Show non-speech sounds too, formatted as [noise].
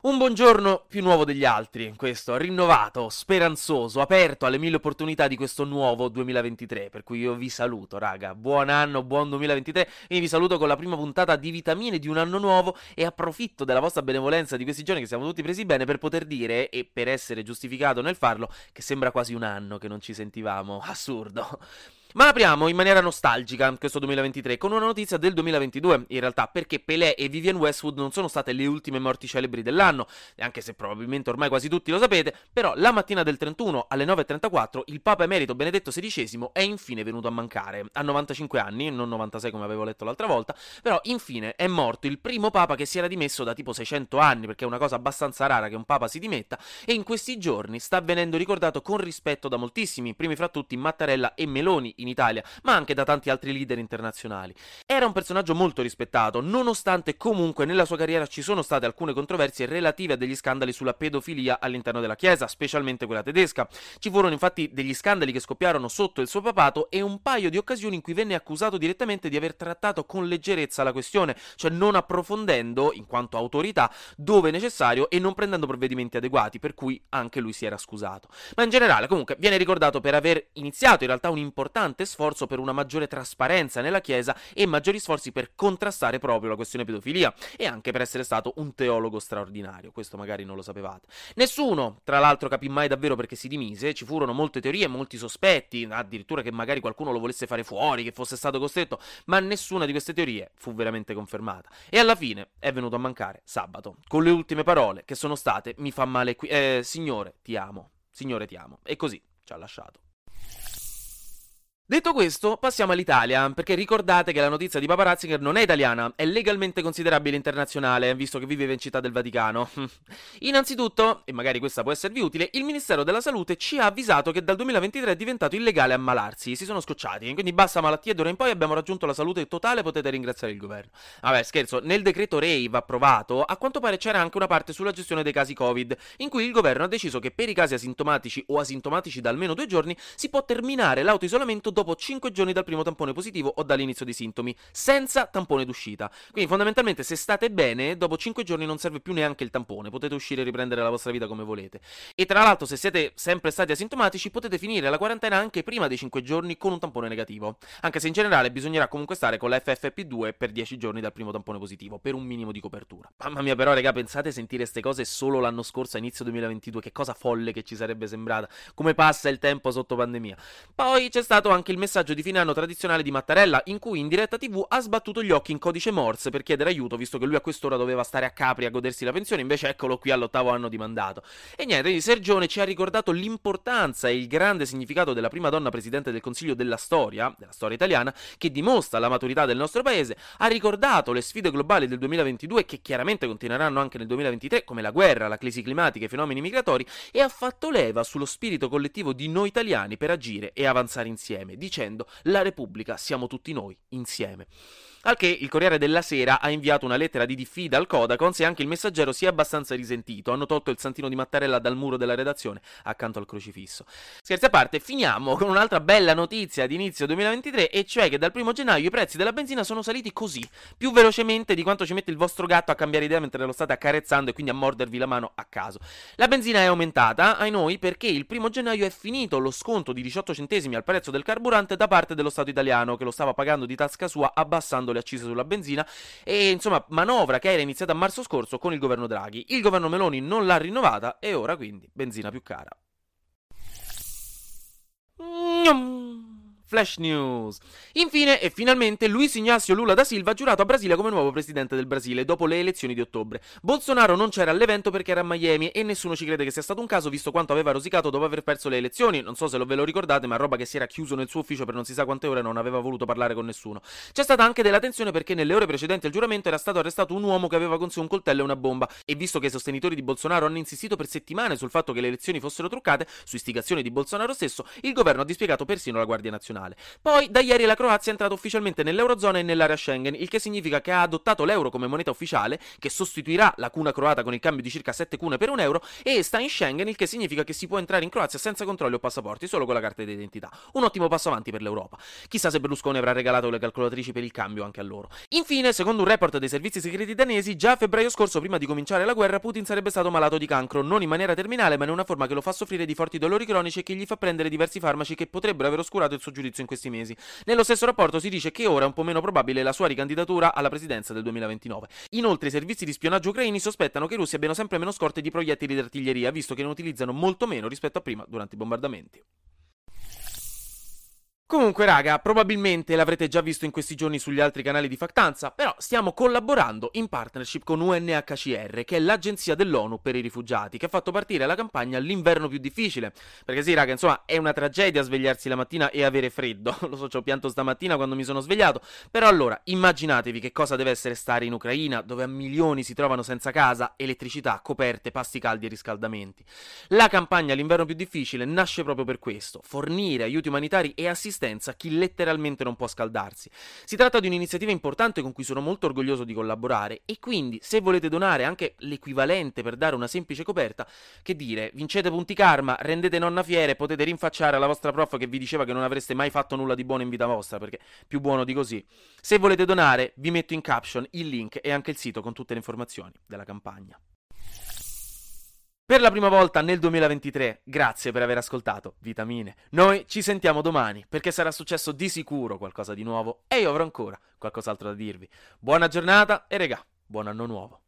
Un buongiorno più nuovo degli altri, questo, rinnovato, speranzoso, aperto alle mille opportunità di questo nuovo 2023, per cui io vi saluto, raga, buon anno, buon 2023, e vi saluto con la prima puntata di Vitamine di un anno nuovo e approfitto della vostra benevolenza di questi giorni che siamo tutti presi bene per poter dire, e per essere giustificato nel farlo, che sembra quasi un anno che non ci sentivamo, assurdo. Ma apriamo in maniera nostalgica questo 2023 con una notizia del 2022, in realtà, perché Pelé e Vivian Westwood non sono state le ultime morti celebri dell'anno, anche se probabilmente ormai quasi tutti lo sapete, però la mattina del 31 alle 9.34 il Papa Emerito Benedetto XVI è infine venuto a mancare. A 95 anni, non 96 come avevo letto l'altra volta, però infine è morto il primo Papa che si era dimesso da tipo 600 anni, perché è una cosa abbastanza rara che un Papa si dimetta, e in questi giorni sta venendo ricordato con rispetto da moltissimi, primi fra tutti Mattarella e Meloni in Italia, ma anche da tanti altri leader internazionali. Era un personaggio molto rispettato, nonostante comunque nella sua carriera ci sono state alcune controversie relative a degli scandali sulla pedofilia all'interno della Chiesa, specialmente quella tedesca. Ci furono infatti degli scandali che scoppiarono sotto il suo papato e un paio di occasioni in cui venne accusato direttamente di aver trattato con leggerezza la questione, cioè non approfondendo, in quanto autorità, dove necessario e non prendendo provvedimenti adeguati, per cui anche lui si era scusato. Ma in generale, comunque, viene ricordato per aver iniziato in realtà un importante sforzo per una maggiore trasparenza nella Chiesa e maggiori sforzi per contrastare proprio la questione pedofilia e anche per essere stato un teologo straordinario, questo magari non lo sapevate. Nessuno, tra l'altro, capì mai davvero perché si dimise, ci furono molte teorie, molti sospetti, addirittura che magari qualcuno lo volesse fare fuori, che fosse stato costretto, ma nessuna di queste teorie fu veramente confermata. E alla fine è venuto a mancare sabato, con le ultime parole che sono state mi fa male qui, eh, signore, ti amo, signore ti amo, e così ci ha lasciato. Detto questo, passiamo all'Italia, perché ricordate che la notizia di Papa Ratzinger non è italiana, è legalmente considerabile internazionale, visto che vive in città del Vaticano. [laughs] Innanzitutto, e magari questa può esservi utile, il Ministero della Salute ci ha avvisato che dal 2023 è diventato illegale ammalarsi, si sono scocciati, quindi basta malattie d'ora in poi abbiamo raggiunto la salute totale, potete ringraziare il governo. Vabbè, scherzo, nel decreto RAVE approvato, a quanto pare c'era anche una parte sulla gestione dei casi Covid, in cui il governo ha deciso che per i casi asintomatici o asintomatici da almeno due giorni si può terminare l'autoisolamento dopo 5 giorni dal primo tampone positivo o dall'inizio dei sintomi, senza tampone d'uscita. Quindi fondamentalmente se state bene, dopo 5 giorni non serve più neanche il tampone, potete uscire e riprendere la vostra vita come volete. E tra l'altro se siete sempre stati asintomatici potete finire la quarantena anche prima dei 5 giorni con un tampone negativo, anche se in generale bisognerà comunque stare con la FFP2 per 10 giorni dal primo tampone positivo, per un minimo di copertura. Mamma mia però raga, pensate sentire queste cose solo l'anno scorso, a inizio 2022, che cosa folle che ci sarebbe sembrata, come passa il tempo sotto pandemia. Poi c'è stato anche il messaggio di fine anno tradizionale di Mattarella, in cui in diretta TV ha sbattuto gli occhi in codice Morse per chiedere aiuto, visto che lui a quest'ora doveva stare a Capri a godersi la pensione, invece eccolo qui all'ottavo anno di mandato. E niente, Sergione ci ha ricordato l'importanza e il grande significato della prima donna presidente del Consiglio della storia, della storia italiana, che dimostra la maturità del nostro paese, ha ricordato le sfide globali del 2022 che chiaramente continueranno anche nel 2023, come la guerra, la crisi climatica e i fenomeni migratori, e ha fatto leva sullo spirito collettivo di noi italiani per agire e avanzare insieme, dicendo la Repubblica siamo tutti noi, insieme. Al che il Corriere della Sera ha inviato una lettera di diffida al Codacons e anche il messaggero si è abbastanza risentito. Hanno tolto il santino di Mattarella dal muro della redazione accanto al crocifisso. Scherzi a parte, finiamo con un'altra bella notizia di inizio 2023 e cioè che dal primo gennaio i prezzi della benzina sono saliti così, più velocemente di quanto ci mette il vostro gatto a cambiare idea mentre lo state accarezzando e quindi a mordervi la mano a caso. La benzina è aumentata, ai noi, perché il primo gennaio è finito lo sconto di 18 centesimi al prezzo del carburante da parte dello Stato italiano che lo stava pagando di tasca sua abbassando le accise sulla benzina e insomma manovra che era iniziata a marzo scorso con il governo Draghi. Il governo Meloni non l'ha rinnovata e ora quindi benzina più cara. Flash News. Infine e finalmente Luiz Inácio Lula da Silva ha giurato a Brasile come nuovo presidente del Brasile dopo le elezioni di ottobre. Bolsonaro non c'era all'evento perché era a Miami e nessuno ci crede che sia stato un caso visto quanto aveva rosicato dopo aver perso le elezioni. Non so se lo ve lo ricordate, ma roba che si era chiuso nel suo ufficio per non si sa quante ore e non aveva voluto parlare con nessuno. C'è stata anche della tensione perché nelle ore precedenti al giuramento era stato arrestato un uomo che aveva con sé un coltello e una bomba e visto che i sostenitori di Bolsonaro hanno insistito per settimane sul fatto che le elezioni fossero truccate, su istigazione di Bolsonaro stesso, il governo ha dispiegato persino la Guardia Nazionale. Internazionale. Poi da ieri la Croazia è entrata ufficialmente nell'Eurozona e nell'area Schengen, il che significa che ha adottato l'euro come moneta ufficiale, che sostituirà la cuna croata con il cambio di circa 7 cune per un euro, e sta in Schengen, il che significa che si può entrare in Croazia senza controlli o passaporti, solo con la carta d'identità. Un ottimo passo avanti per l'Europa. Chissà se Berlusconi avrà regalato le calcolatrici per il cambio anche a loro. Infine, secondo un report dei servizi segreti danesi, già a febbraio scorso, prima di cominciare la guerra, Putin sarebbe stato malato di cancro, non in maniera terminale, ma in una forma che lo fa soffrire di forti dolori cronici e che gli fa prendere diversi farmaci che potrebbero aver oscurato il suo giudizio in questi mesi. Nello stesso rapporto si dice che ora è un po' meno probabile la sua ricandidatura alla presidenza del 2029. Inoltre, i servizi di spionaggio ucraini sospettano che i russi abbiano sempre meno scorte di proiettili d'artiglieria, visto che ne utilizzano molto meno rispetto a prima durante i bombardamenti. Comunque, raga, probabilmente l'avrete già visto in questi giorni sugli altri canali di Factanza, però stiamo collaborando in partnership con UNHCR, che è l'agenzia dell'ONU per i rifugiati, che ha fatto partire la campagna L'inverno più difficile. Perché sì, raga, insomma, è una tragedia svegliarsi la mattina e avere freddo. [laughs] Lo so, ci ho pianto stamattina quando mi sono svegliato. Però allora, immaginatevi che cosa deve essere stare in Ucraina, dove a milioni si trovano senza casa, elettricità, coperte, pasti caldi e riscaldamenti. La campagna L'inverno più difficile nasce proprio per questo, fornire aiuti umanitari e assistenza assistenza a chi letteralmente non può scaldarsi. Si tratta di un'iniziativa importante con cui sono molto orgoglioso di collaborare e quindi se volete donare anche l'equivalente per dare una semplice coperta, che dire, vincete punti karma, rendete nonna fiere potete rinfacciare alla vostra prof che vi diceva che non avreste mai fatto nulla di buono in vita vostra, perché più buono di così. Se volete donare, vi metto in caption il link e anche il sito con tutte le informazioni della campagna. Per la prima volta nel 2023, grazie per aver ascoltato Vitamine. Noi ci sentiamo domani perché sarà successo di sicuro qualcosa di nuovo e io avrò ancora qualcos'altro da dirvi. Buona giornata e regà, buon anno nuovo.